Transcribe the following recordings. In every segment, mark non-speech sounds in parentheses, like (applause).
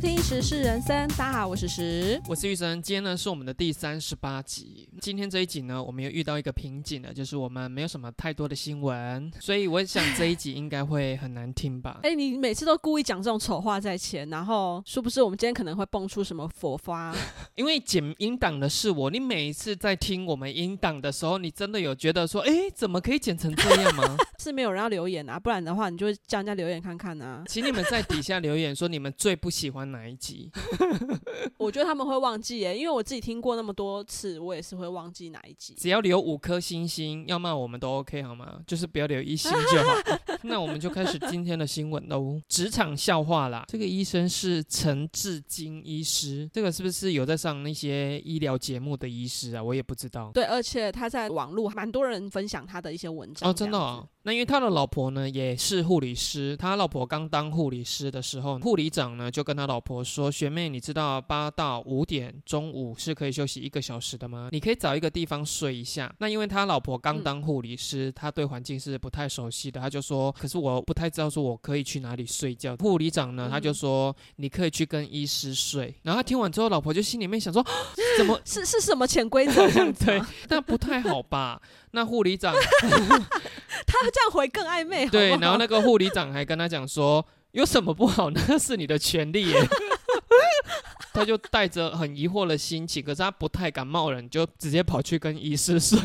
听《时事人生》，大家好，我是时。我是玉生，今天呢是我们的第三十八集。今天这一集呢，我们又遇到一个瓶颈了，就是我们没有什么太多的新闻，(laughs) 所以我想这一集应该会很难听吧。(laughs) 哎、你每次都故意讲这种丑话在前，然后是不是我们今天可能会蹦出什么火花？(laughs) 因为剪音档的是我，你每一次在听我们音档的时候，你真的有觉得说，哎，怎么可以剪成这样吗？是没有人要留言啊，不然的话你就叫人家留言看看啊。请你们在底下留言说你们最不喜欢哪一集。我觉得他们会忘记耶，因为我自己听过那么多次，我也是会忘记哪一集。只要留五颗星星，要骂我们都 OK 好吗？就是不要留一星 (laughs) 就好。(laughs) 那我们就开始今天的新闻喽。职场笑话啦，这个医生是陈志金医师，这个是不是有在上那些医疗节目的医师啊？我也不知道。对，而且他在网络蛮多人分享他的一些文章。哦，真的哦。那因为他的老婆呢也是护理师，他老婆刚当护理师的时候，护理长呢就跟他老婆说：“学妹，你知道八到五点中午是可以休息一个小时的吗？你可以找一个地方睡一下。”那因为他老婆刚当护理师，他对环境是不太熟悉的，他就说：“可是我不太知道说我可以去哪里睡觉。”护理长呢他就说：“你可以去跟医师睡。”然后他听完之后，老婆就心里面想说：“ (gasps) 怎么是是什么潜规则对吗？，(laughs) 那不太好吧？” (laughs) 那护理长他这样回更暧昧好好对，然后那个护理长还跟他讲说，有什么不好？那是你的权利耶。他就带着很疑惑的心情，可是他不太敢冒然就直接跑去跟医师睡。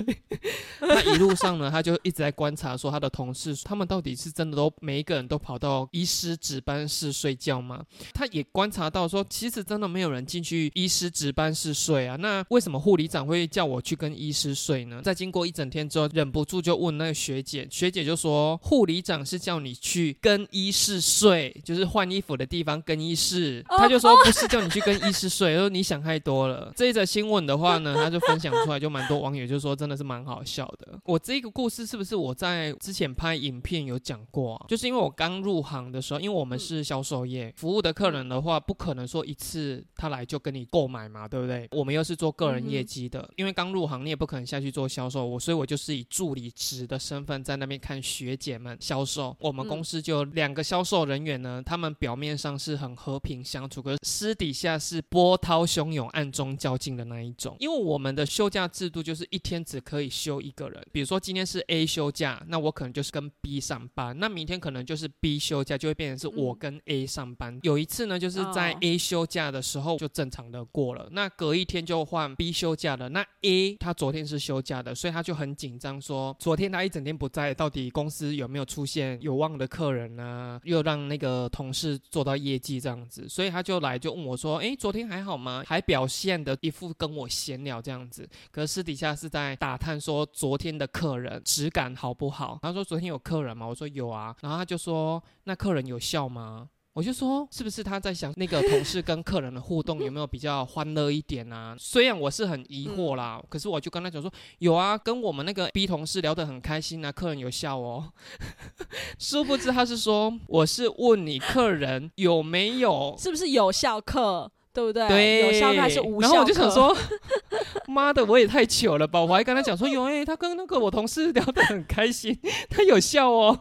那一路上呢，他就一直在观察，说他的同事他们到底是真的都每一个人都跑到医师值班室睡觉吗？他也观察到说，其实真的没有人进去医师值班室睡啊。那为什么护理长会叫我去跟医师睡呢？在经过一整天之后，忍不住就问那个学姐，学姐就说护理长是叫你去更衣室睡，就是换衣服的地方更衣室。哦他就说不是叫你去更衣室睡，说你想太多了。这一则新闻的话呢，他就分享出来，就蛮多网友就说真的是蛮好笑的。我这个故事是不是我在之前拍影片有讲过、啊？就是因为我刚入行的时候，因为我们是销售业，服务的客人的话，不可能说一次他来就跟你购买嘛，对不对？我们又是做个人业绩的，因为刚入行你也不可能下去做销售，我所以我就是以助理职的身份在那边看学姐们销售。我们公司就有两个销售人员呢，他们表面上是很和平相处，可是私底下是波涛汹涌、暗中较劲的那一种。因为我们的休假制度就是一天只可以休一个人，比如说今天是 A 休假，那我可能就是跟 B 上班，那明天可能就是 B 休假，就会变成是我跟 A 上班。有一次呢，就是在哦 A 休假的时候就正常的过了，那隔一天就换 B 休假了。那 A 他昨天是休假的，所以他就很紧张，说昨天他一整天不在，到底公司有没有出现有望的客人啊？又让那个同事做到业绩这样子，所以他就来就问我说：“诶，昨天还好吗？”还表现的一副跟我闲聊这样子，可是私底下是在打探说昨天的客人质感好不好。他说昨天有客人吗？我说有啊，然后他就说那客人有笑吗？我就说，是不是他在想那个同事跟客人的互动有没有比较欢乐一点啊？虽然我是很疑惑啦，可是我就跟他讲说，有啊，跟我们那个 B 同事聊得很开心啊，客人有笑哦。(laughs) 殊不知他是说，我是问你客人有没有是不是有效课？对不对？对，有效课还是无效？然后我就想说，(laughs) 妈的，我也太糗了吧！我还跟他讲说，有哎、他跟那个我同事聊得很开心，他有笑哦。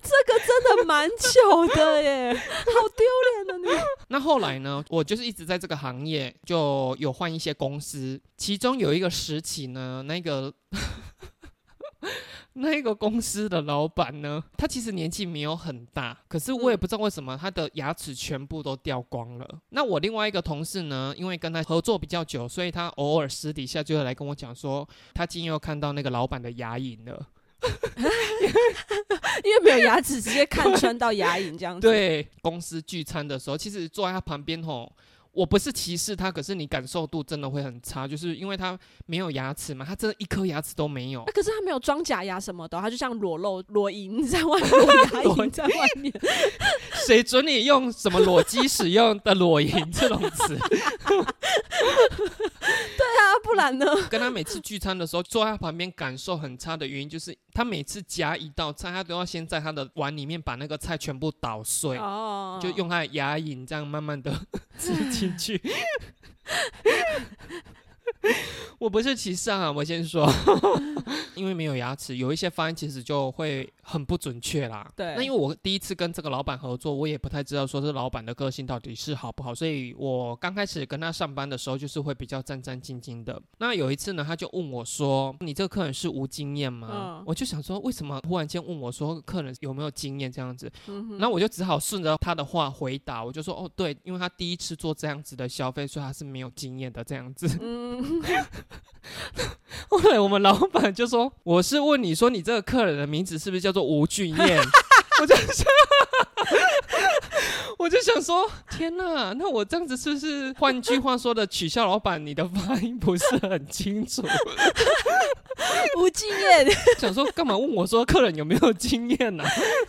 这个真的蛮糗的耶，(laughs) 好丢脸的你。那后来呢，我就是一直在这个行业，就有换一些公司，其中有一个时期呢，那个。(laughs) 那个公司的老板呢，他其实年纪没有很大，可是我也不知道为什么他的牙齿全部都掉光了。那我另外一个同事呢，因为跟他合作比较久，所以他偶尔私底下就会来跟我讲说，他今天又看到那个老板的牙龈了。(laughs) 因为没有牙齿，直接看穿到牙龈这样子。(laughs) 对，公司聚餐的时候，其实坐在他旁边吼，我不是歧视他，可是你感受度真的会很差，就是因为他没有牙齿嘛，他真的一颗牙齿都没有啊、。可是他没有装假牙什么的，他就像裸露裸银在外面，裸在外面。谁准你用什么裸机使用的裸银这种词？(laughs) 对啊，不然呢？跟他每次聚餐的时候，坐在他旁边感受很差的原因，就是他每次夹一道菜，他都要先在他的碗里面把那个菜全部捣碎。哦，就用他的牙龈这样慢慢的吃进去。(laughs) 我不是歧视啊，我先说。因为没有牙齿，有一些发音其实就会很不准确啦。对那因为我第一次跟这个老板合作，我也不太知道说是老板的个性到底是好不好，所以我刚开始跟他上班的时候，就是会比较战战兢兢的。那有一次呢，他就问我说：“你这个客人是无经验吗？”嗯我就想说，为什么忽然间问我说客人有没有经验这样子？嗯哼然后我就只好顺着他的话回答，我就说：“哦，对，因为他第一次做这样子的消费，所以他是没有经验的这样子。”嗯，(laughs) 后来我们老板就说：“我是问你说，你这个客人的名字是不是叫做吴俊彦？” (laughs) 我就想，(laughs) 我就想说，天哪，那我这样子是不是换句话说的取笑老板，你的发音不是很清楚？无经验。(laughs) 想说干嘛问我说客人有没有经验呢、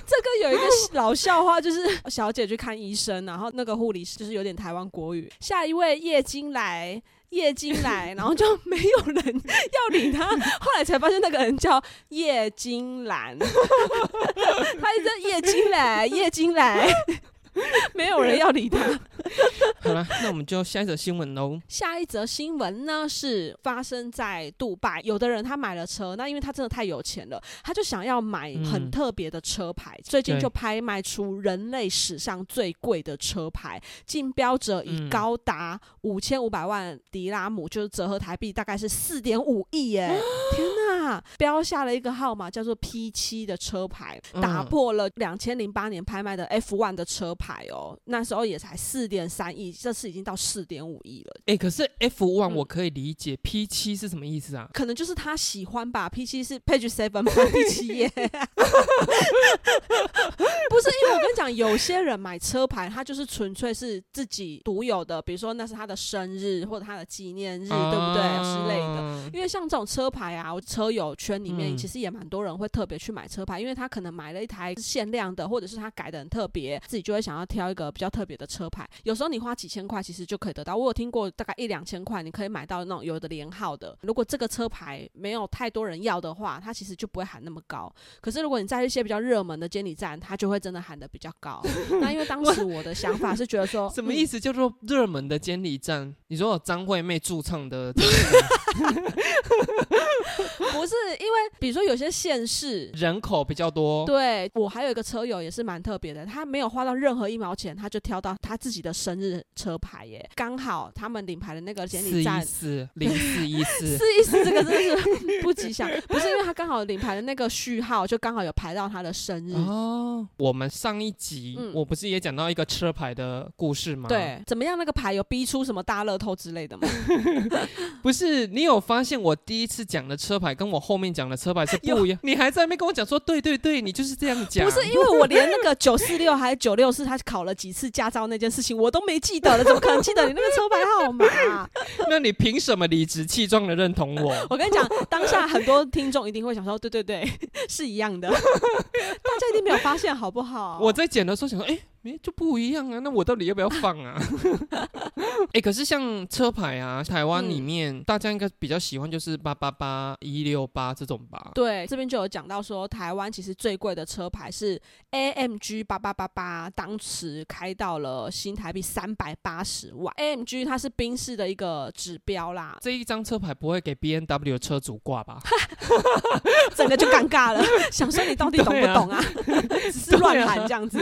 这个有一个老笑话，就是小姐去看医生，然后那个护理师就是有点台湾国语，下一位叶金来。叶金来，然后就没有人要理他，后来才发现那个人叫叶金兰，(laughs) 他一直叶金来，叶金来，(laughs) 没有人要理他。好了，(laughs) 那我们就下一则新闻喽。下一则新闻呢是发生在杜拜，有的人他买了车，那因为他真的太有钱了，他就想要买很嗯特别的车牌，最近就拍卖出人类史上最贵的车牌，竞标者以嗯高达五千五百万迪拉姆，就是折合台币大概是四点五亿耶！(gasps) 天哪，标下了一个号码叫做 P 七的车牌，打嗯破了两千零八年拍卖的 F one 的车牌哦，那时候也才四点三亿，这次已经到四点五亿了。哎、可是 F one 嗯我可以理解、p 七是什么意思啊？可能就是他喜欢吧，P 七是 Page Seven 吗，(laughs) 第七页。(laughs) 不是，因为我跟你讲，有些人买车牌，他就是纯粹是自己独有的，比如说那是他的生日或者他的纪念日，对不对之类的。因为像这种车牌啊，我车友圈里面嗯其实也蛮多人会特别去买车牌，因为他可能买了一台限量的，或者是他改的很特别，自己就会想要挑一个比较特别的车牌。有时候你花几千块，其实就可以得到。我有听过大概一两千块，你可以买到那种有的连号的。如果这个车牌没有太多人要的话，它其实就不会喊那么高。可是如果你在一些比较热门的监理站，它就会真的喊的比较高。(laughs) 那因为当时我的想法是觉得说，(laughs) 什么嗯意思？叫做热门的监理站？你说有张惠妹驻唱的不是因为，比如说有些县市。人口比较多，对我还有一个车友也是蛮特别的，他没有花到任何一毛钱，他就挑到他自己的生日车牌耶，刚好他们领牌的那个监四一理站四零四一四。(laughs) 四一四这个真的是不吉祥，不是因为他刚好领牌的那个序号就刚好有排到他的生日。哦，我们上一集、嗯我不是也讲到一个车牌的故事吗？，对，怎么样？那个牌有逼出什么大乐透之类的吗？(laughs) 不是你有发现我第一次讲的车牌跟我后面讲的车牌是不一样？你还在那边跟我讲说，对对对，你就是这样讲。不是因为我连那个九四六还是九六四，他考了几次驾照那件事情我都没记得了，怎么可能记得你那个车牌号码、(laughs) 那你凭什么理直气壮的认同我？(laughs) 我跟你讲，当下很多听众一定会想说，对对对，(laughs) 是一样的，大家一定没有发现，好不好？我在剪的时候想说，哎、没就不一样啊，那我到底要不要放啊？(laughs) 哎、可是像车牌啊，台湾里嗯面、大家应该比较喜欢就是八八八、一六八这种吧？对，这边就有讲到说，台湾其实最贵的车牌是 AMG 八八八八，当时开到了新台币三百八十万。AMG 它是宾士的一个指标啦，这一张车牌不会给 B N W 的车主挂吧？(laughs) 整个就尴尬了，想说你到底懂不懂啊？(laughs) 只是乱喊这样子。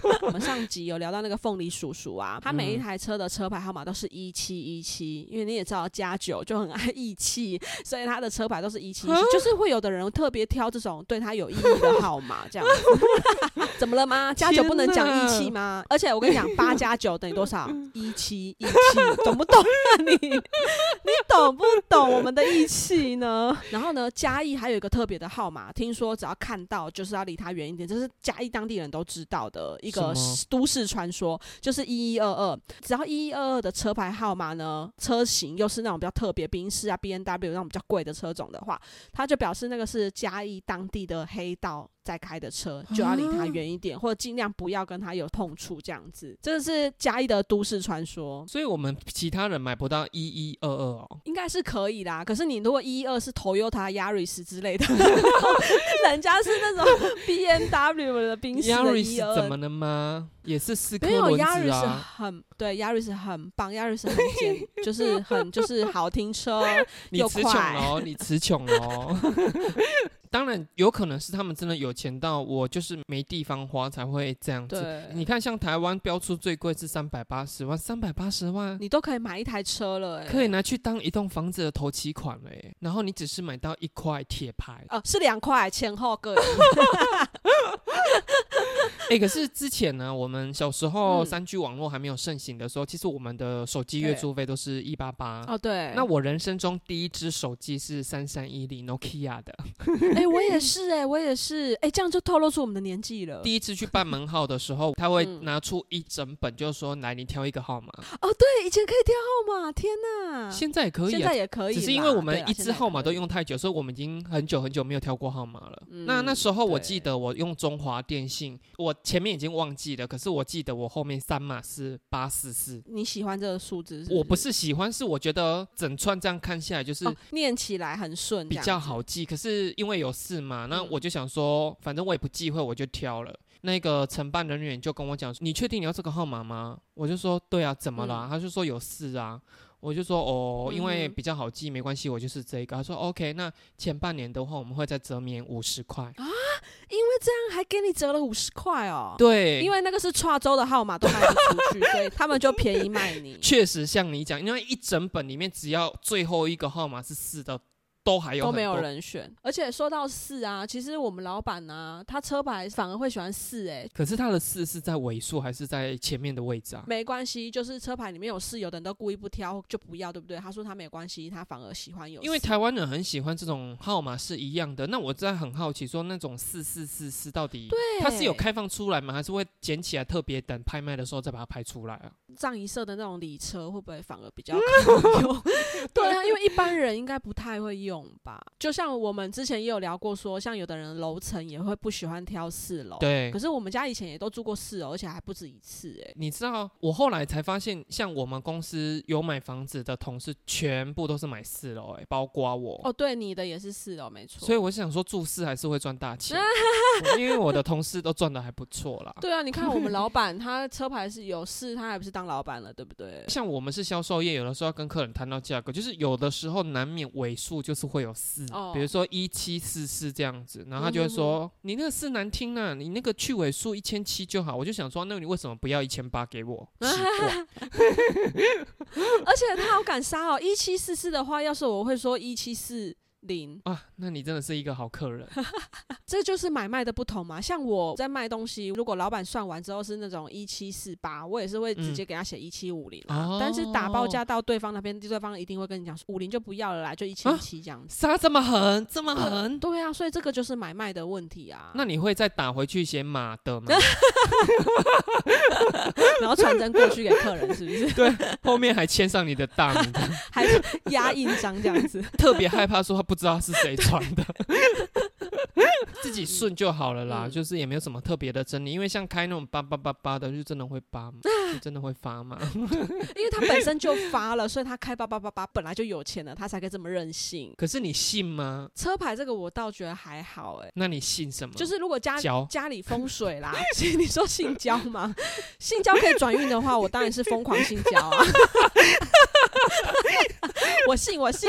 (laughs) 我们上集有聊到那个凤梨叔叔啊，他每一台车的车牌号码都是一七一七，因为你也知道加九就很爱义气，所以他的车牌都是一七一七，就是会有的人特别挑这种对他有意义的号码，这样子。(laughs) 怎么了吗？加九不能讲义气吗？而且我跟你讲，八加九等于多少？一七一七，(laughs) 懂不懂啊你？你懂不懂我们的义气呢？然后呢，嘉义还有一个特别的号码，听说只要看到就是要离他远一点，这是嘉义当地人都知道的一个都市传说，就是一一二二。只要一一二二的车牌号码呢，车型又是那种比较特别，宾士啊、B N W 那种比较贵的车种的话，它就表示那个是嘉义当地的黑道在开的车，就要离他远一点，或者尽量不要跟他有碰触，这样子。这个是嘉义的都市传说，所以我们其他人买不到一一二二哦。应该是可以啦。可是你如果一一二是 Toyota Yaris 之类的，(laughs) 人家是那种 (laughs) B M W 的宾士的 Yaris 怎么了吗？也是四颗没有轮子 Yaris 啊。很对，Yaris 很棒，Yaris 很简，(laughs) 就是很就是好停车又你词穷快。哦，你词穷哦。当然有可能是他们真的有钱到我就是没地方花才会这样子。对，你看，像台湾标出最贵是三百八十万，三百八十万你都可以买一台车了、欸，可以拿去当一栋房子的头期款了耶。然后你只是买到一块铁牌，哦，是两块，前后各一。哎、(laughs) 可是之前呢，我们小时候嗯三 G 网络还没有盛行的时候，其实我们的手机月租费都是一八八。哦，对，那我人生中第一只手机是三三一零 Nokia 的，(laughs) 哎、我也是、哎，我也是，哎、这样就透露出我们的年纪了。第一次去办门号的时候，他会嗯拿出一整本，就是说来你挑一个号码。哦，对，以前可以挑号码，天哪！现在也可以现啊，在也可以，只是因为我们一支号码都用太久，所以我们已经很久很久没有挑过号码了。嗯那那时候我记得我用中华电信，我前面已经忘记了，可是我记得我后面三码是八四四。你喜欢这个数字是我不是是喜欢，是我觉得整串这样看下来就是哦，念起来很顺，比。较好记。可是因为有事嘛，那嗯我就想说，反正我也不忌讳，我就挑了。那个承办人员就跟我讲：“你确定你要这个号码吗？”我就说：“对啊，怎么了？”嗯他就说：“有事啊。”我就说：“哦，因为比较好记，没关系，我就是这个。”他说：“OK，那前半年的话，我们会再折免五十块啊。因为这样还给你折了五十块哦。，对，因为那个是跨州的号码都卖不出去，所以他们就便宜卖你。(laughs) 确实像你讲，因为一整本里面只要最后一个号码是四的，都还有都没有人选，而且说到四啊，其实我们老板啊、他车牌反而会喜欢四，哎，可是他的四是在尾数还是在前面的位置啊？没关系，就是车牌里面有四，有的人都故意不挑就不要，对不对？他说他没有关系，他反而喜欢有，因为台湾人很喜欢这种号码是一样的，那我在很好奇，说那种四四四四到底对它是有开放出来吗？还是会捡起来特别等拍卖的时候再把它拍出来啊？藏一色的那种礼车会不会反而比较可用？(laughs) 对啊，因为一般人应该不太会用吧。就像我们之前也有聊过说像有的人楼层也会不喜欢挑四楼，对可。是我们家以前也都住过四楼，而且还不止一次哎、你知道，我后来才发现，像我们公司有买房子的同事，全部都是买四楼，哎，包括我。哦，对，你的也是四楼，没错。所以我想说，住四还是会赚大钱，因为我的同事都赚的还不错啦。(laughs) 对啊，你看我们老板他车牌是有四，他还不是当老板了，对不对？像我们是销售业，有的时候要跟客人谈到价格，就是有的时候难免尾数就是会有四、哦比如说一七四四这样子，然后他就会说、你那个四难听啊，你那个去尾数一千七就好。我就想说，那你为什么不要一千八给我？奇怪，(laughs) 而且他好敢杀哦，一七四四的话，要是我会说一七四零，啊，那你真的是一个好客人。(laughs) 这就是买卖的不同嘛。像我在卖东西，如果老板算完之后是那种一七四八，我也是会直接给他写一七五零啊。哦但是打包价到对方那边，对方一定会跟你讲五零就不要了啦，就一千七这样子。杀这么狠，这么狠，对啊，所以这个就是买卖的问题啊。那你会再打回去写马的吗？(laughs) 然后传真过去给客人，是不是？(laughs) 对后面还签上你的大名，还压印章这样子？特别害怕说他不知道是谁传的。(laughs) 自己顺就好了啦，嗯就是也没有什么特别的真理，因为像开那种八八八八的，就真的会叭嘛，(laughs) 就真的会发嘛。(laughs) 因为他本身就发了，所以他开八八八八本来就有钱了，他才可以这么任性。可是你信吗？车牌这个我倒觉得还好、欸，那你信什么？就是如果家家里风水啦，你说性交吗？性交可以转运的话，我当然是疯狂性交啊！我信，我信。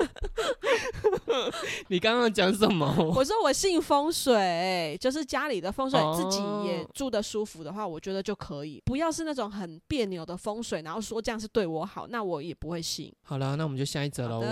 (laughs) 你刚刚讲什么？(laughs) 我说我信风水，就是家里的风水，哦自己也住的舒服的话，我觉得就可以。不要是那种很别扭的风水，然后说这样是对我好，那我也不会信。好了，那我们就下一则喽。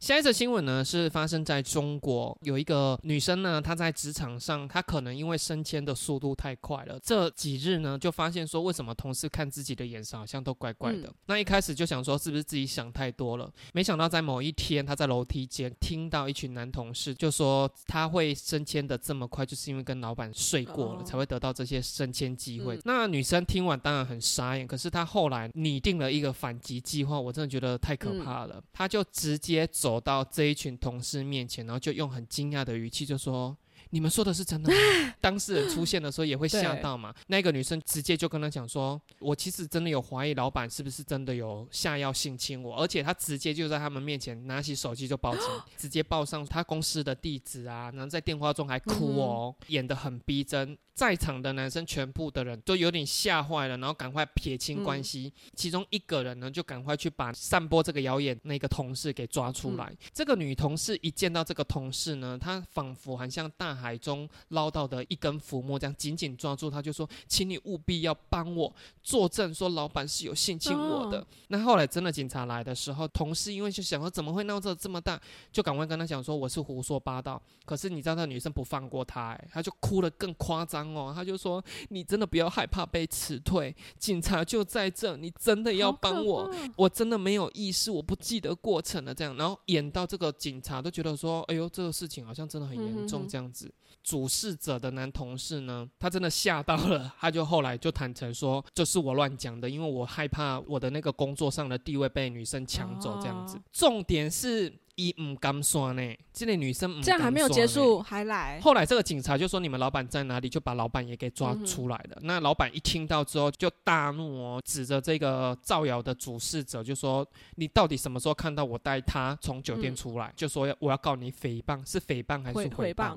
下一则新闻呢是发生在中国，有一个女生呢，她在职场上，她可能因为升迁的速度太快了，这几日呢就发现说，为什么同事看自己的眼神好像都怪怪的。嗯那一开始就想说是不是自己想太多了，没想到在某一天，她在楼梯间听到一群男同同事，就说他会升迁的这么快，就是因为跟老板睡过了，哦才会得到这些升迁机会。嗯那女生听完当然很傻眼，可是她后来拟定了一个反击计划，我真的觉得太可怕了。她就直接走到这一群同事面前，然后就用很惊讶的语气就说。你们说的是真的吗？(laughs) 当事人出现的时候也会吓到嘛。那个女生直接就跟他讲说：“我其实真的有怀疑老板是不是真的有下药性侵我，而且他直接就在他们面前拿起手机就报警，(laughs) 直接报上他公司的地址啊，然后在电话中还哭哦，演得很逼真。在场的男生全部的人都有点吓坏了，然后赶快撇清关系。其中一个人呢，就赶快去把散播这个谣言那个同事给抓出来。这个女同事一见到这个同事呢，她仿佛很像大海中捞到的一根浮木，这样紧紧抓住他，就说：“请你务必要帮我作证，说老板是有性侵我的。哦那后来真的警察来的时候，同事因为就想说怎么会闹这这么大，就赶快跟他讲说我是胡说八道。可是你知道那女生不放过他、哎，他就哭得更夸张哦，他就说你真的不要害怕被辞退，警察就在这，你真的要帮我。我真的没有意识，我不记得过程了，这样，然后演到这个警察都觉得说，哎呦，这个事情好像真的很严重，这样子。主事者的男同事呢，他真的吓到了，他就后来就坦诚说，这是我乱讲的，因为我害怕我的那个工作上的地位被女生抢走，这样子。哦重点是一唔敢说呢，这类女生这样还没有结束，还来，后来这个警察就说你们老板在哪里，就把老板也给抓出来了。那老板一听到之后就大怒哦，指着这个造谣的主事者就说：“你到底什么时候看到我带他从酒店嗯出来？”就说要我要告你诽谤，是诽谤还是诽诽谤？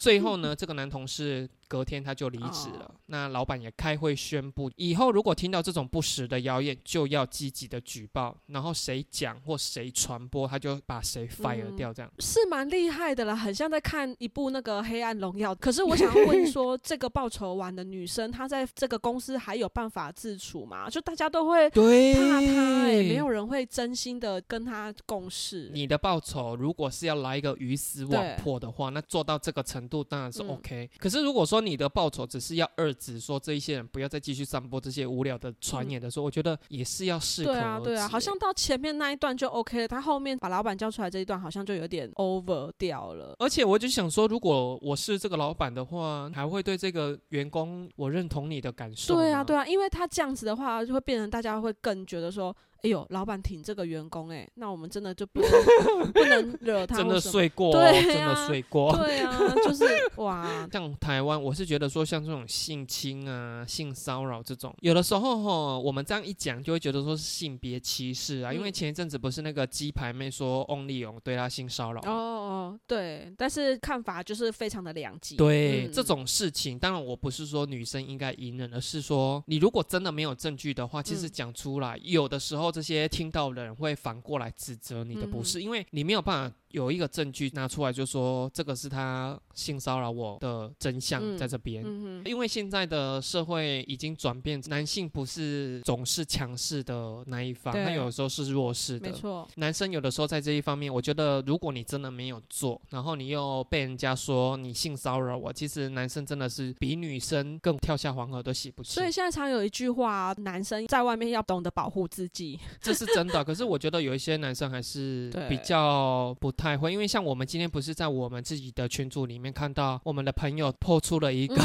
最后呢，这个男同事隔天他就离职了。哦那老板也开会宣布，以后如果听到这种不实的谣言，就要积极的举报，然后谁讲或谁传播，他就把谁 fire 嗯掉，这样。是蛮厉害的啦，很像在看一部那个《黑暗荣耀》。可是我想要问说，这个报仇完的女生，她在这个公司还有办法自处吗？就大家都会对怕她、欸，没有人会真心的跟她共事。你的报酬如果是要来一个鱼死网破的话，那做到这个程度当然是嗯 OK、可是如果说你的报酬只是要遏制说这一些人不要再继续散播这些无聊的传言的时候，我觉得也是要适可对啊，对啊，好像到前面那一段就 OK 了，他后面把老板叫出来这一段好像就有点 over 掉了。而且我就想说，如果我是这个老板的话，还会对这个员工我认同你的感受。对啊，对啊，因为他这样子的话，就会变成大家会更觉得说，哎呦，老板挺这个员工、哎，那我们真的就不能不能惹他，真的。睡过、哦，对啊真的睡过。对啊，(laughs) 就是哇，(laughs) 像台湾，我是觉得说，像这种性侵啊、性骚扰这种，有的时候哈，我们这样一讲，就会觉得说是性别歧视啊。因为嗯前一阵子不是那个鸡排妹说翁立勇对她性骚扰哦，哦，对，但是看法就是非常的两极。对、嗯这种事情，当然我不是说女生应该隐忍，而是说你如果真的没有证据的话，其实嗯讲出来，有的时候这些听到的人会反过来指责你的不是，因为你没有办法有一个证据拿出来，就说这个是他性骚扰我的真相嗯在这边。嗯哼，因为现在的社会已经转变，男性不是总是强势的那一方，他有的时候是弱势的。没错，男生有的时候在这一方面，我觉得如果你真的没有做，然后你又被人家说你性骚扰我，其实男生真的是比女生更跳下黄河都洗不清。所以现在常有一句话，男生在外面要懂得保护自己。这是真的。可是我觉得有一些男生还是 (laughs) 比较不太会，因为像我们今天不是在我们自己的群组里面看到我们的朋友破出了一个、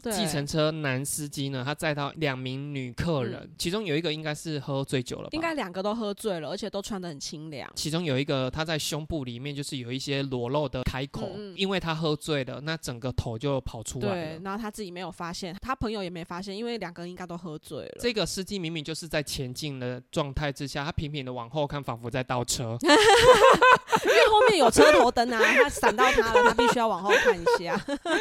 对，计程车男司机呢，他载到两名女客人，嗯其中有一个应该是喝醉酒了吧？应该两个都喝醉了，而且都穿得很清凉。其中有一个他在胸部里面就是有一些裸露的开口，嗯嗯因为他喝醉了，那整个头就跑出来对了，。然后他自己没有发现，他朋友也没发现，因为两个人应该都喝醉了。这个司机明明就是在前进的状态之下，他频频的往后看，仿佛在倒车。(laughs) 因为后面有车头灯啊，他闪到他了，他必须要往后看一下。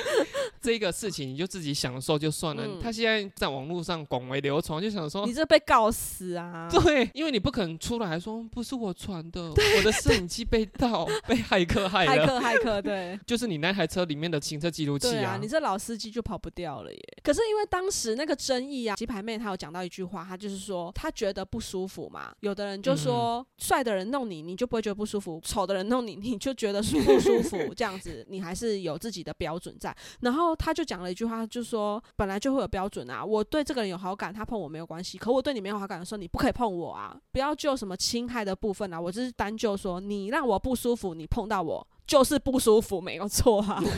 (laughs) 这个事情你就自己享受就算了，嗯他现在在网络上广为流传，就想说你。这被告死啊！(laughs) 对，因为你不可能出来说不是我传的，(laughs) 我的摄影机被盗，(laughs) 被骇客害了，骇客，骇客，对。就是你那台车里面的行车记录器对啊，你这老司机就跑不掉了耶。可是因为当时那个争议啊，鸡排妹她有讲到一句话，她就是说她觉得不舒服嘛。有的人就说，帅的人弄你，你就不会觉得不舒服；丑的人弄你，你就觉得舒不舒服。这样子，你还是有自己的标准在。然后她就讲了一句话，就就说本来就会有标准啊。我对这个人有好感，他碰我没有关系。可我对你没有好感的时候，你不可以碰我啊！不要就什么侵害的部分啊，我只是单就说你让我不舒服，你碰到我。就是不舒服，没有错啊。(laughs)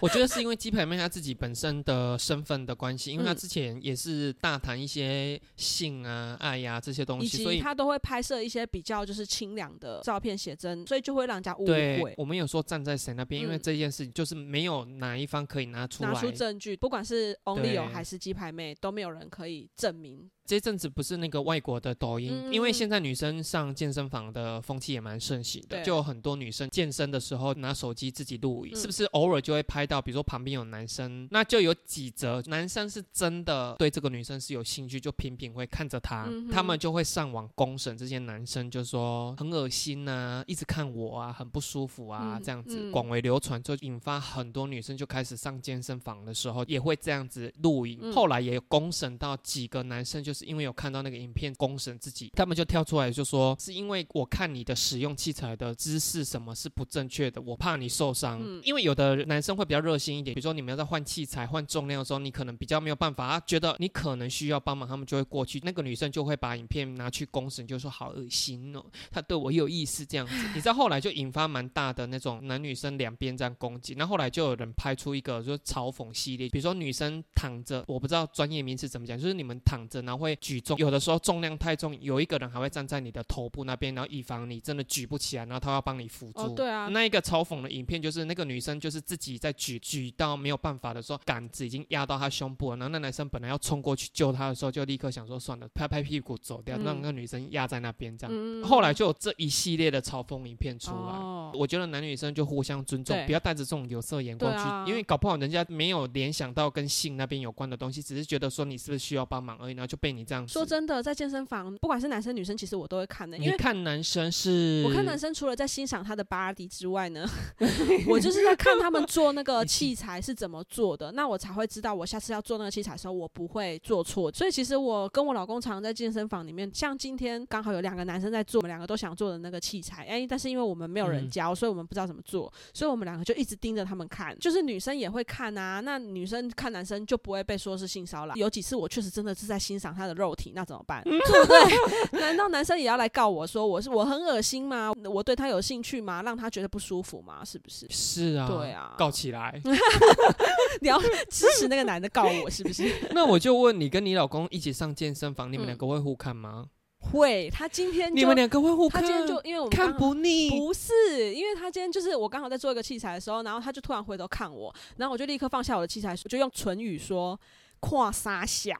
我觉得是因为鸡排妹她自己本身的身份的关系，因为她之前也是大谈一些性啊、爱呀这些东西，所以她都会拍摄一些比较就是清凉的照片写真，所以就会让人家误会。我们有说站在谁那边，因为这件事情就是没有哪一方可以拿出拿出证据，不管是 Only 还是鸡排妹，都没有人可以证明。这阵子不是那个外国的抖音，因为现在女生上健身房的风气也蛮盛行的，就有很多女生健身的时候拿手机自己录影，是不是偶尔就会拍到，比如说旁边有男生，那就有几则男生是真的对这个女生是有兴趣，就频频会看着她，他们就会上网公审这些男生，就说很恶心呐，一直看我啊，很不舒服啊，这样子。广为流传，就引发很多女生就开始上健身房的时候也会这样子录影，后来也有公审到几个男生就。是因为有看到那个影片公审自己，他们就跳出来就说，是因为我看你的使用器材的姿势什么是不正确的，我怕你受伤。因为有的男生会比较热心一点，比如说你们要在换器材、换重量的时候，你可能比较没有办法，他觉得你可能需要帮忙，他们就会过去。那个女生就会把影片拿去公审，就说好恶心哦，他对我有意思这样子。你知道后来就引发蛮大的那种男女生两边这样攻击，那后来就有人拍出一个就是嘲讽系列，比如说女生躺着，我不知道专业名词怎么讲，就是你们躺着然后。会举重，有的时候重量太重，有一个人还会站在你的头部那边，然后以防你真的举不起来，然后他要帮你辅助。对啊，那一个嘲讽的影片就是那个女生就是自己在举，举到没有办法的时候，杆子已经压到她胸部了，然后那男生本来要冲过去救她的时候，就立刻想说算了，拍拍屁股走掉，让那个女生压在那边这样。后来就有这一系列的嘲讽影片出来。哦我觉得男女生就互相尊重，不要带着这种有色眼光去，因为搞不好人家没有联想到跟性那边有关的东西，只是觉得说你是不是需要帮忙而已，然后就被。你这样说真的，在健身房，不管是男生女生，其实我都会看的。因为看男生是？我看男生除了在欣赏他的 body 之外呢，(laughs) 我就是在看他们做那个 (laughs) 器材是怎么做的，那我才会知道我下次要做那个器材的时候，我不会做错。所以其实我跟我老公常在健身房里面，像今天刚好有两个男生在做，我们两个都想做的那个器材，哎，但是因为我们没有人教，所以我们不知道怎么做，所以我们两个就一直盯着他们看。就是女生也会看啊，那女生看男生就不会被说是性骚扰。有几次我确实真的是在欣赏他。的肉体那怎么办？(laughs) 对不对？(laughs) 难道男生也要来告我说我是我很恶心吗？我对他有兴趣吗？让他觉得不舒服吗？是不是？是啊，对啊，告起来！(laughs) 你要支持那个男的告我是不是？那我就问你，跟你老公一起上健身房，你们两个会互看吗？会。他今天你们两个会互看？他今天就因为我们看不腻，不是因为他今天就是我刚好在做一个器材的时候，然后他就突然回头看我，然后我就立刻放下我的器材，我就用唇语说。跨三小，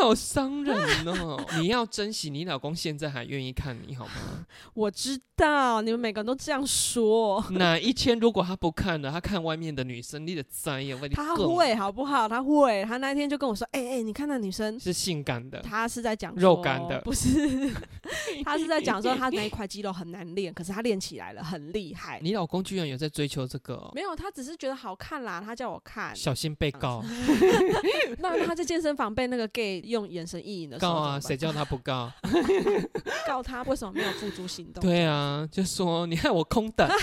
好伤人哦！(laughs) 你要珍惜你老公现在还愿意看你好吗？我知道你们每个人都这样说。哪一天如果他不看了，他看外面的女生，你的在意问题。他会好不好？他会。他那天就跟我说：“哎哎，你看那女生是性感的。”他是在讲肉感的，不是。(laughs) 他是在讲说他那一块肌肉很难练，可是他练起来了，很厉害。你老公居然有在追求这个？没有，他只是觉得好看啦。他。叫我看，小心被告。(laughs) 那他在健身房被那个 gay 用眼神意淫的告啊？谁叫他不告？(laughs) 告他为什么没有付诸行动？对啊，就说你害我空等。(laughs)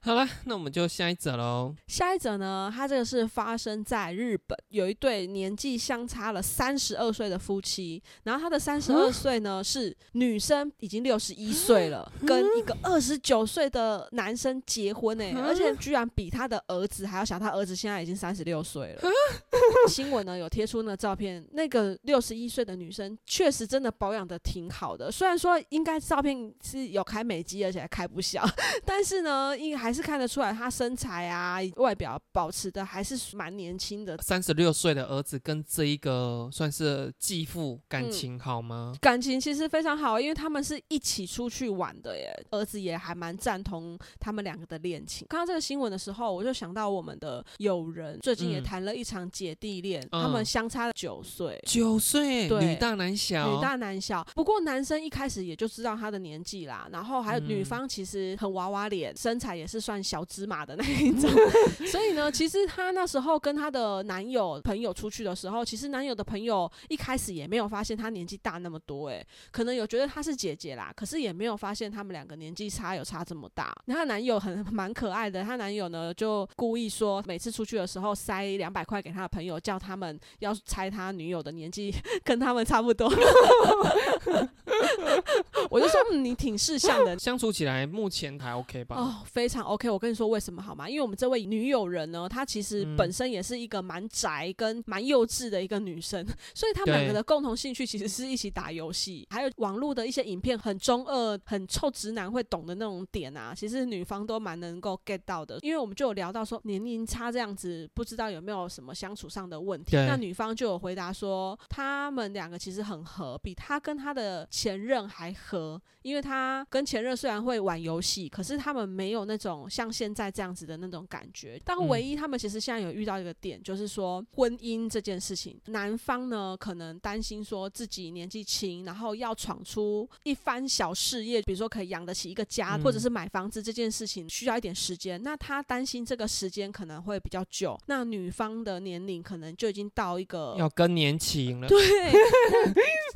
好了，那我们就下一则喽。下一则呢，他这个是发生在日本，有一对年纪相差了三十二岁的夫妻，然后他的三十二岁呢是女生已经六十一岁了，跟一个二十九岁的男生结婚呢，而且居然比他。的儿子还要小，他儿子现在已经三十六岁了。新闻呢有贴出那个照片，那个六十一岁的女生确实真的保养的挺好的。虽然说应该照片是有开美肌，而且还开不小，(laughs) 但是呢，应还是看得出来她身材啊、外表保持的还是蛮年轻的。三十六岁的儿子跟这一个算是继父感情好吗？感情其实非常好，因为他们是一起出去玩的耶。儿子也还蛮赞同他们两个的恋情。看到这个新闻的时候。我就想到我们的友人最近也谈了一场。姐弟恋，嗯他们相差了九岁。九岁，对女大男小，女大男小，不过男生一开始也就知道他的年纪啦，然后还有女嗯方其实很娃娃脸，身材也是算小芝麻的那一种，(laughs) 所以呢，其实她那时候跟她的男友朋友出去的时候，其实男友的朋友一开始也没有发现她年纪大那么多、欸，可能有觉得她是姐姐啦，可是也没有发现他们两个年纪差有差这么大。那她男友很蛮可爱的，她男友呢就故意说每次出去的时候塞两百块给他的朋友，叫他们要猜他女友的年纪 (laughs) 跟他们差不多。(laughs) 我就说，嗯，你挺识相的。相处起来目前还 OK 吧？哦，非常 OK。我跟你说为什么好吗？因为我们这位女友人呢，她其实嗯本身也是一个蛮宅跟蛮幼稚的一个女生，(laughs) 所以他们两个的共同兴趣其实是一起打游戏，还有网络的一些影片，很中二、很臭直男会懂的那种点啊，其实女方都蛮能够 get 到的。因为我们就有聊到说年龄差这样子，不知道有没有什么相处上的问题。那女方就有回答说，他们两个其实很合，比他跟他的前任还合，因为他跟前任虽然会玩游戏，可是他们没有那种像现在这样子的那种感觉。但嗯唯一他们其实现在有遇到一个点，就是说婚姻这件事情，男方呢可能担心说自己年纪轻，然后要闯出一番小事业，比如说可以养得起一个家，嗯或者是买房子这件事情需要一点时间。那他担心这个时间可能会比较久，那女方的年龄可能就已经到一个要更年期了。对，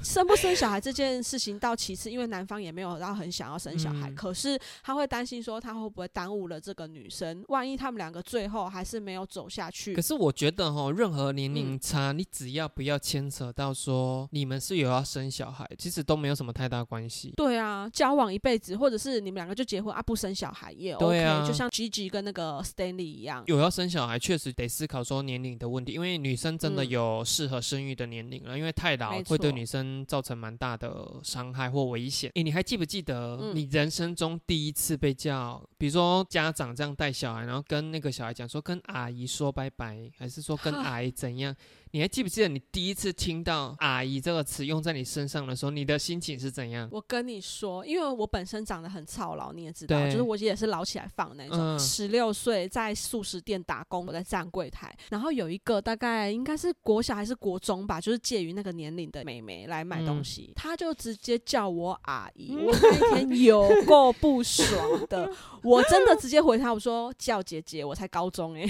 生不生小孩这件事情到其次，因为男方也没有到很想要生小孩，嗯可是他会担心说他会不会耽误了这个女生，万一他们两个最后还是没有走下去可。是我觉得哈，任何年嗯龄差，你只要不要牵扯到说你们是有要生小孩，其实都没有什么太大关系。对啊，交往一辈子，或者是你们两个就结婚啊，不生小孩也 OK，、就像 Gigi 跟那个 Stanley 一样。有要生小孩，确实得思考说年龄的问题，因为女生真的嗯有适合生育的年龄了，因为太老会对女生造成蛮大的伤害或危险。诶，你还记不记得嗯你人生中第一次被叫，比如说家长这样带小孩，然后跟那个小孩讲说跟阿姨说拜拜，还是说跟阿姨怎样？(laughs) 你还记不记得你第一次听到“阿姨”这个词用在你身上的时候，你的心情是怎样？我跟你说，因为我本身长得很操劳，你也知道，就是我也是老起来放那种。嗯十六岁在素食店打工，我在站柜台，然后有一个大概应该是国小还是国中吧，就是介于那个年龄的妹妹来买东西，她就直接叫我阿姨，我那天有够不爽的，我真的直接回她，我说叫姐姐，我才高中哎、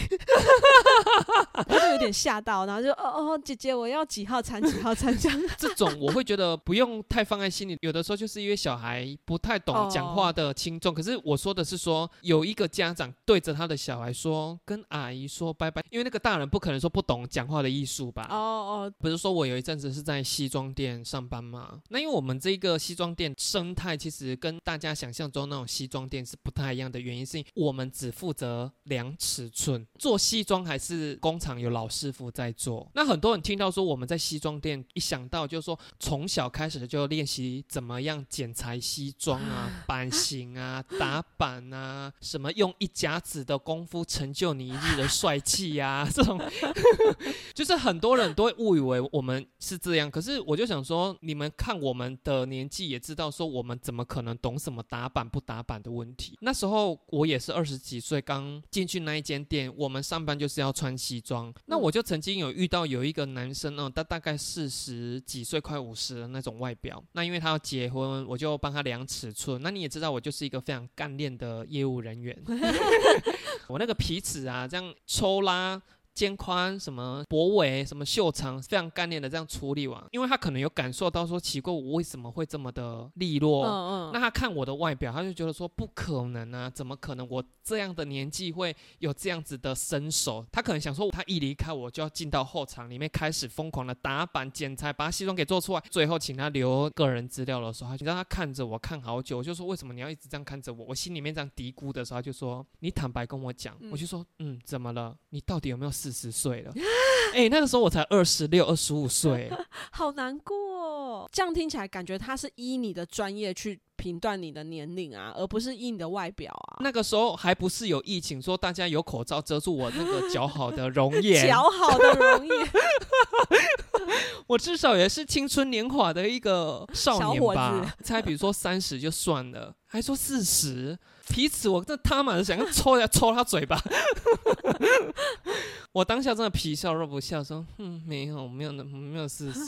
她就有点吓到，然后就哦哦姐姐，我要几号餐几号餐这样。这种我会觉得不用太放在心里，有的时候就是因为小孩不太懂讲话的轻重。可是我说的是说，有一个家长对着他的小孩说，跟阿姨说拜拜，因为那个大人不可能说不懂讲话的艺术吧。哦哦，不是说我有一阵子是在西装店上班嘛？那因为我们这个西装店生态其实跟大家想象中那种西装店是不太一样的，原因是我们只负责量尺寸，做西装还是工厂有老师傅在做。那很多人听到说我们在西装店，一想到就是说从小开始就练习怎么样剪裁西装啊、版型啊、(laughs) 打版啊，什么用一甲子的功夫成就你一日的帅气呀、这种 (laughs) 就是很很多人都会误以为我们是这样，可是我就想说，你们看我们的年纪也知道，说我们怎么可能懂什么打版不打版的问题？那时候我也是二十几岁，刚进去那一间店，我们上班就是要穿西装。那我就曾经有遇到有一个男生呢，他大概四十几岁，快五十的那种外表。那因为他要结婚，我就帮他量尺寸。那你也知道，我就是一个非常干练的业务人员。(laughs) 我那个皮尺啊，这样抽拉。肩宽、什么脖围、什么袖长，非常干练的这样处理完，因为他可能有感受到说，奇怪，我为什么会这么的利落？嗯嗯，那他看我的外表，他就觉得说不可能啊，怎么可能我这样的年纪会有这样子的身手？他可能想说，他一离开我就要进到后场里面开始疯狂的打板剪裁，把西装给做出来。最后请他留个人资料的时候，他就让他看着我看好久，我就说为什么你要一直这样看着我？我心里面这样嘀咕的时候，他就说你坦白跟我讲，嗯我就说嗯，怎么了？你到底有没有四十岁了？(laughs) 哎、那个时候我才二十六、二十五岁。(laughs) 好难过哦。这样听起来感觉他是依你的专业去评断你的年龄啊，而不是依你的外表啊。那个时候还不是有疫情，说大家有口罩遮住我那个姣好的容颜，(laughs) 姣好的容颜，我至少也是青春年华的一个少年吧子。才比如说三十就算了，还说四十，皮尺我这他妈的想要抽一下抽他嘴巴。(laughs) 我当下真的皮笑肉不笑，说嗯没有没有那没有四十。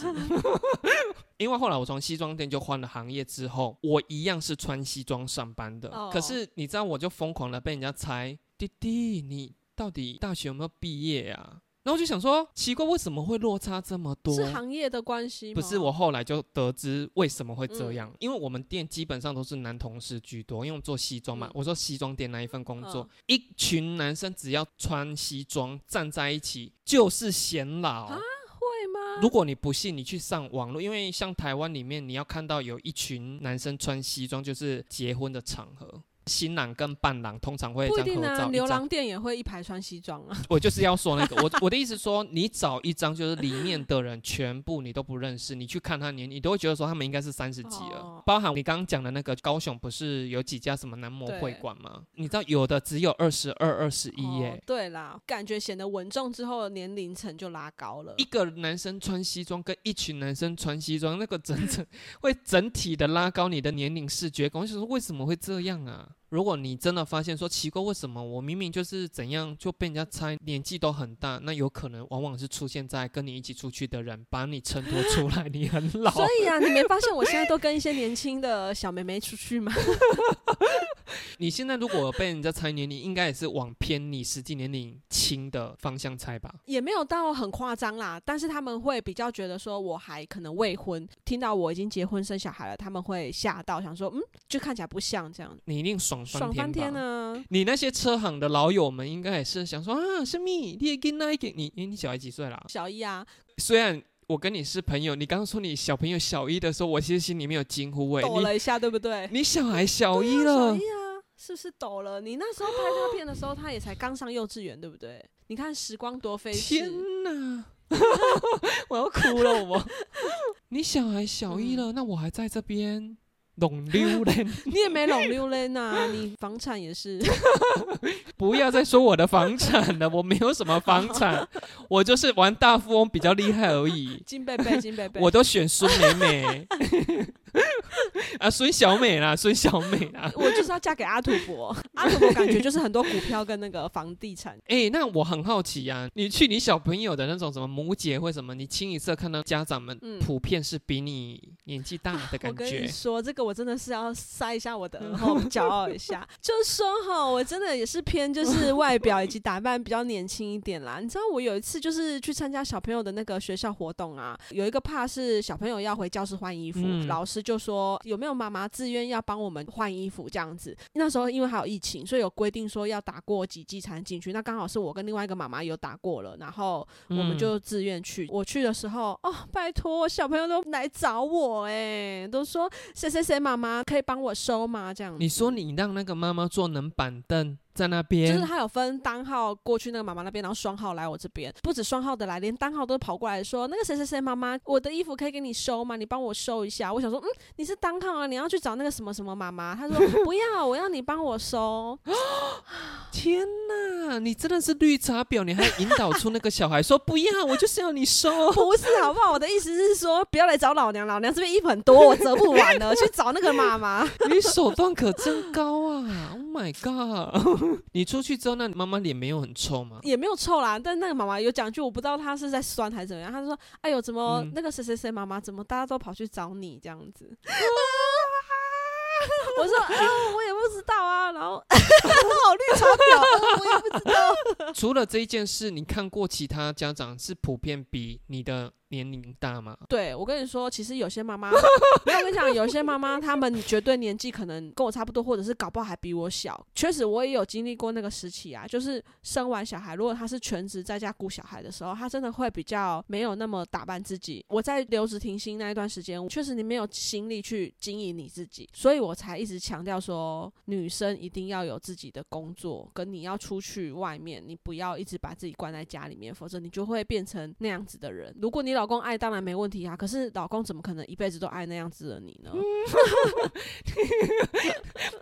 (laughs) 因为后来我从西装店就换了行业之后，我一样是穿西装上班的。哦可是你知道，我就疯狂的被人家猜，弟弟你到底大学有没有毕业啊？然后我就想说，奇怪，为什么会落差这么多？是行业的关系吗？不是，我后来就得知为什么会这嗯样，因为我们店基本上都是男同事居多，因为我们做西装嘛。嗯我说西装店那一份工作，嗯一群男生只要穿西装站在一起就是显老。啊会吗？如果你不信，你去上网络，因为像台湾里面，你要看到有一群男生穿西装，就是结婚的场合。新郎跟伴郎通常会不一定啊，这样合照，一张牛郎店也会一排穿西装啊。(laughs) 我就是要说那个，我 (laughs) 我的意思说，你找一张就是里面的人全部你都不认识，你去看他年，你都会觉得说他们应该是三十几了。哦包含你刚刚讲的那个高雄，不是有几家什么男模会馆吗？你知道有的只有二十二、二十一哦耶。对啦，感觉显得稳重之后，年龄层就拉高了一。个男生穿西装跟一群男生穿西装，那个整整 (laughs) 会整体的拉高你的年龄视觉感。我想说为什么会这样啊？如果你真的发现说奇怪，为什么我明明就是怎样就被人家猜年纪都很大，那有可能往往是出现在跟你一起出去的人把你衬托出来，你很老。所以啊，你没发现我现在 (laughs) 都跟一些年轻的小妹妹出去吗？(laughs) 你现在如果被人家猜年龄，应该也是往偏你实际年龄轻的方向猜吧？也没有到很夸张啦，但是他们会比较觉得说我还可能未婚，听到我已经结婚生小孩了，他们会吓到，想说嗯，就看起来不像这样，你一定爽翻？爽翻天啊！你那些车行的老友们应该也是想说啊，是蜜？你也跟那一点你你你小孩几岁啦？小一啊，虽然我跟你是朋友，你刚刚说你小朋友小一的时候，我其实心里面有惊呼喂，你抖了一下，对不对？你小孩小一小了一，啊，是不是抖了？你那时候拍他片的时候，他也才刚上幼稚园，对不对？你看时光多飞天逝，哪！(laughs) 我要哭了，我。(laughs) 你小孩小一嗯了，那我还在这边拢溜嘞，(laughs) 你也没拢溜嘞呐，(laughs) 你房产也是，(laughs) 不要再说我的房产了，我没有什么房产，我就是玩大富翁比较厉害而已。金贝贝，金贝贝，我都选孙美美，(laughs) 啊，孙小美啦，(laughs) 孙小美啦。我就是要嫁给阿土伯，(laughs) 阿土伯感觉就是很多股票跟那个房地产。哎、那我很好奇呀、你去你小朋友的那种什么母姐或什么，你清一色看到家长们嗯普遍是比你年纪大的我跟你感觉。说，这个我真的是要塞一下我的耳后，骄傲一下。就说哈，我真的也是偏就是外表以及打扮比较年轻一点啦。你知道我有一次就是去参加小朋友的那个学校活动啊，有一个怕是小朋友要回教室换衣服，嗯老师就说有没有妈妈自愿要帮我们换衣服这样子。那时候因为还有疫情，所以有规定说要打过几剂才能进去。那刚好是我跟另外一个妈妈有打过了，然后我们嗯就自愿去。我去的时候，哦，拜托，小朋友都来找我，哎，都说谁谁谁妈妈可以帮我收吗？这样子你说你让那个妈妈坐冷板凳在那边就是，他有分单号过去那个妈妈那边，然后双号来我这边，不止双号的来，连单号都跑过来说，那个谁谁谁妈妈，我的衣服可以给你收吗？你帮我收一下。我想说，嗯，你是单号啊，你要去找那个什么什么妈妈。他说不要，我要你帮我收。天哪，你真的是绿茶婊！你还引导出那个小孩说不要，我就是要你收。(laughs) 不是好不好？我的意思是说，不要来找老娘，老娘这边衣服很多，我折不完了，去找那个妈妈。你手段可真高啊！Oh my god！你出去之后，那你妈妈脸没有很臭吗？也没有臭啦，但那个妈妈有讲句，我不知道她是在酸还是怎么样。她说：“哎呦，怎么、嗯那个谁谁谁妈妈，怎么大家都跑去找你这样子？” (laughs) 我说：“呃，我也不知道啊。”然后 (laughs) 好绿茶婊、呃，(laughs) 我也不知道。除了这一件事，你看过其他家长是普遍比你的年龄大吗？对我跟你说，其实有些妈妈，没 (laughs) 有我跟你讲，有些妈妈她们绝对年纪可能跟我差不多，或者是搞不好还比我小。确实，我也有经历过那个时期啊，就是生完小孩，如果她是全职在家顾小孩的时候，她真的会比较没有那么打扮自己。我在留职停薪那一段时间，确实你没有心力去经营你自己，所以我才一直强调说，女生一定要有自己的工作，跟你要出去外面，你不要一直把自己关在家里面，否则你就会变成那样子的人。如果你老公爱当然没问题啊，可是老公怎么可能一辈子都爱那样子的你呢？(laughs)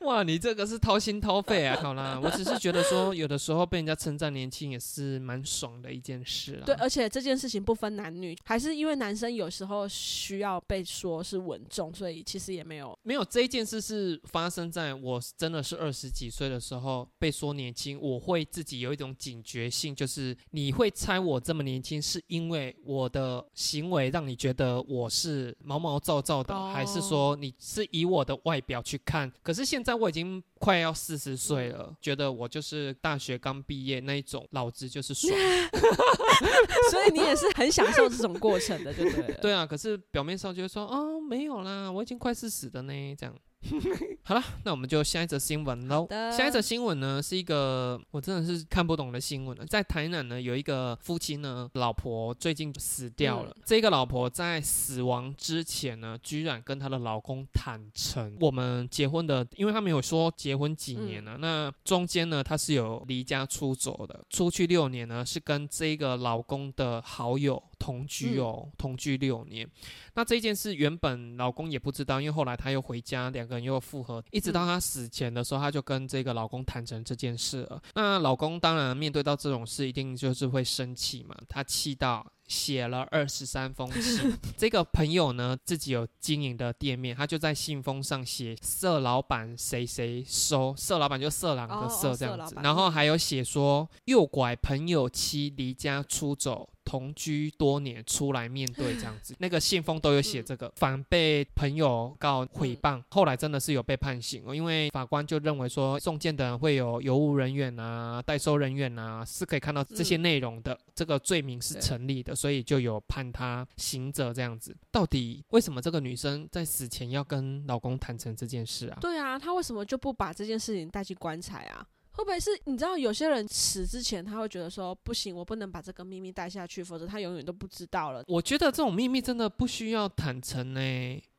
哇，你这个是掏心掏肺啊！好啦，我只是觉得说，有的时候被人家称赞年轻也是蛮爽的一件事啊。对，而且这件事情不分男女，还是因为男生有时候需要被说是稳重，所以其实也没有没有这一件事是发生在我真的是二十几岁的时候被说年轻，我会自己有一种警觉性，就是你会猜我这么年轻，是因为我的行为让你觉得我是毛毛躁躁的，哦还是说你是以我的外表去看？可是现在我已经快要四十岁了，觉得我就是大学刚毕业那一种，老子就是爽。(laughs) 所以你也是很享受这种过程的，对不对？(laughs) 对啊，可是表面上就会说哦没有啦，我已经快四十的呢，这样。(laughs) 好了，那我们就下一则新闻喽。下一则新闻呢是一个我真的是看不懂的新闻了。在台南呢有一个夫妻呢，老婆最近死掉了。这个老婆在死亡之前呢，居然跟她的老公坦诚，我们结婚的，因为他没有说结婚几年了。那中间呢，她是有离家出走的，出去六年呢，是跟这个老公的好友同居哦，同居六年。那这件事原本老公也不知道，因为后来他又回家，两个人又复合，一直到他死前的时候，他就跟这个老公坦诚这件事了。那老公当然面对到这种事，一定就是会生气嘛，他气到。写了二十三封信，(laughs) 这个朋友呢自己有经营的店面，他就在信封上写“色老板谁谁收”，色老板就色狼的色这样子，然后还有写说诱拐朋友妻离家出走。同居多年出来面对这样子，(laughs) 那个信封都有写这个，反被朋友告诽谤，后来真的是有被判刑哦，因为法官就认为说送件的人会有邮务人员啊、代收人员啊，是可以看到这些内容的，这个罪名是成立的，所以就有判他刑责这样子。到底为什么这个女生在死前要跟老公坦诚这件事啊？对啊，她为什么就不把这件事情带去棺材啊？会不会是你知道有些人死之前他会觉得说不行，我不能把这个秘密带下去，否则他永远都不知道了。我觉得这种秘密真的不需要坦诚呢。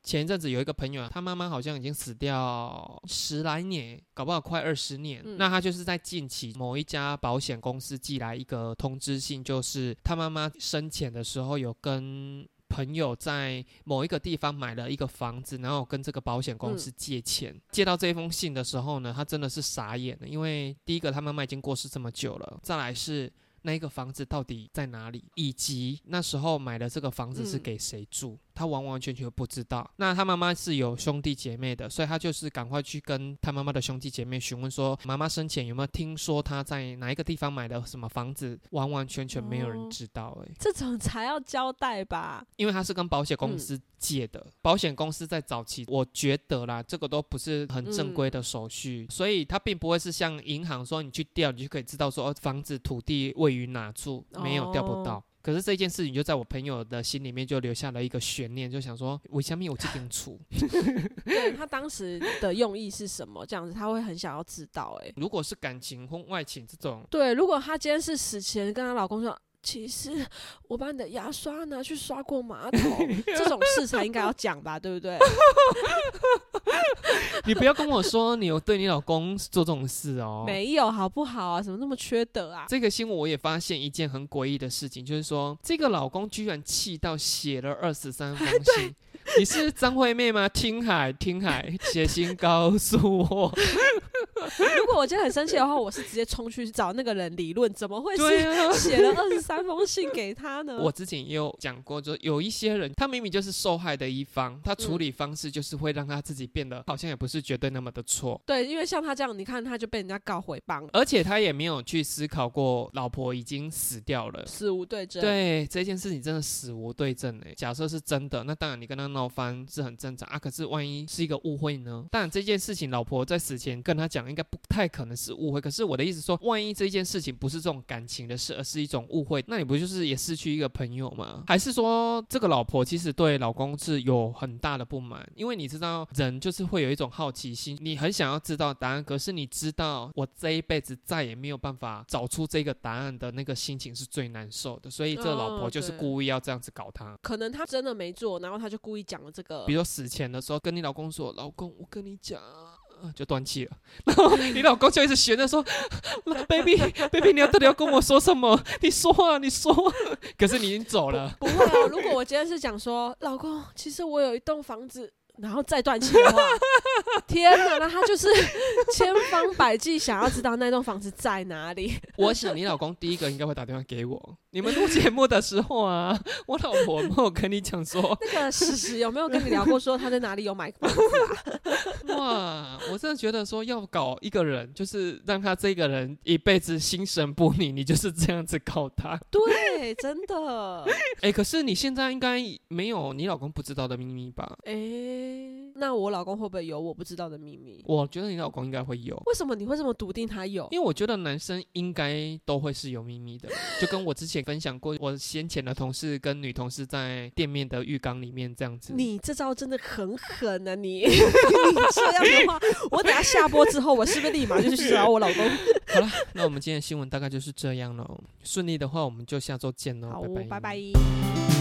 前一阵子有一个朋友，他妈妈好像已经死掉十来年，搞不好快二十年。嗯那他就是在近期某一家保险公司寄来一个通知信，就是他妈妈生前的时候有跟。朋友在某一个地方买了一个房子，然后跟这个保险公司借钱。借到这封信的时候呢，他真的是傻眼了，因为第一个他妈妈已经过世这么久了，再来是那一个房子到底在哪里，以及那时候买的这个房子是嗯。给谁住，他完完全全不知道。那他妈妈是有兄弟姐妹的，所以他就是赶快去跟他妈妈的兄弟姐妹询问说，妈妈生前有没有听说他在哪一个地方买的什么房子，完完全全没有人哦知道、欸。这种才要交代吧？因为他是跟保险公嗯司借的，保险公司在早期，我觉得啦，这个都不是很正规嗯的手续，所以他并不会是像银行说你去调，你就可以知道说哦，房子土地位于哪处，没有调不到。哦可是这件事情就在我朋友的心里面就留下了一个悬念，就想说我下面有这边处？(laughs) 对他当时的用意是什么？这样子他会很想要知道、欸。如果是感情婚外情这种，对，如果她今天是死前跟她老公说。其实我把你的牙刷拿去刷过马桶，这种事才应该要讲吧，对不对？(laughs) 你不要跟我说你有对你老公做这种事哦。没有，好不好啊？怎么那么缺德啊？这个新闻我也发现一件很诡异的事情，就是说这个老公居然气到写了二十三封 (laughs) 信。你是张惠妹吗？听海，听海，写信告诉我。(laughs) 如果我今天很生气的话，我是直接冲去找那个人理论，怎么会是写了二十三封信给他呢？(laughs) 我之前也有讲过，就有一些人，他明明就是受害的一方，他处理方式就是会让他自己变得好像也不是绝对那么的错。对，因为像他这样，你看他就被人家告诽谤，而且他也没有去思考过老婆已经死掉了，死无对证。，对这件事情真的死无对证诶。假设是真的，那当然你跟他闹翻是很正常啊。可是万一是一个误会呢？当然这件事情老婆在死前跟他讲，应该不太可能是误会。可是我的意思说，万一这件事情不是这种感情的事，而是一种误会，那你不就是也失去一个朋友吗？还是说这个老婆其实对老公是有很大的不满？因为你知道人就是会有一种好奇心，你很想要知道答案，可是你知道我这一辈子再也没有办法找出这个答案的那个心情是最难受的，所以这个老婆哦就是故意要这样子搞他。可能他真的没做，然后他就故意讲了这个比。如说死前的时候跟你老公说：“老公，我跟你讲，就断气了。然后你老公就一直悬着说：“baby baby，你要到底要跟我说什么？你说啊，你说。”可是你已经走了。不会啊，如果我今天是讲说，老公，其实我有一栋房子。然后再断气的话，(laughs) 天哪！那他就是千方百计想要知道那栋房子在哪里。我想你老公第一个应该会打电话给我。(laughs) 你们录节目的时候啊，我老婆没有跟你讲说那个事实有没有跟你聊过说他在哪里有买房子啊？(laughs) 哇！我真的觉得说要搞一个人，就是让他这个人一辈子心神不宁，你就是这样子搞他。对，真的。哎，可是你现在应该没有你老公不知道的秘密吧？哎。那我老公会不会有我不知道的秘密？我觉得你老公应该会有。为什么你会这么笃定他有？因为我觉得男生应该都会是有秘密的，就跟我之前分享过，我先前的同事跟女同事在店面的浴缸里面这样子。你这招真的很狠啊！你 (laughs) 你这样的话，我等下下播之后，我是不是立马就去找我老公？(laughs) 好了，那我们今天的新闻大概就是这样喽。顺利的话，我们就下周见喽，拜拜拜拜。